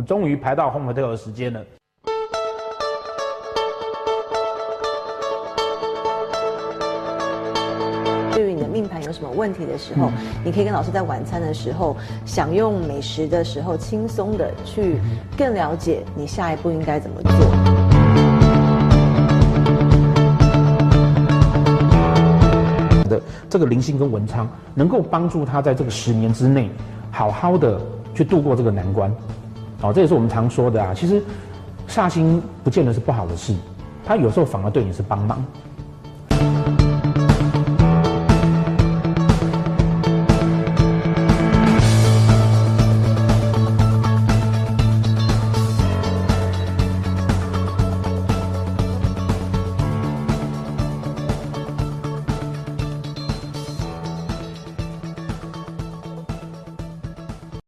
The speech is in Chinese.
们终于排到 Home Hotel 的时间了。对于你的命盘有什么问题的时候，嗯、你可以跟老师在晚餐的时候享用美食的时候，轻松的去更了解你下一步应该怎么做。的这个灵性跟文昌能够帮助他在这个十年之内好好的去度过这个难关。哦，这也是我们常说的啊。其实煞星不见得是不好的事，它有时候反而对你是帮忙。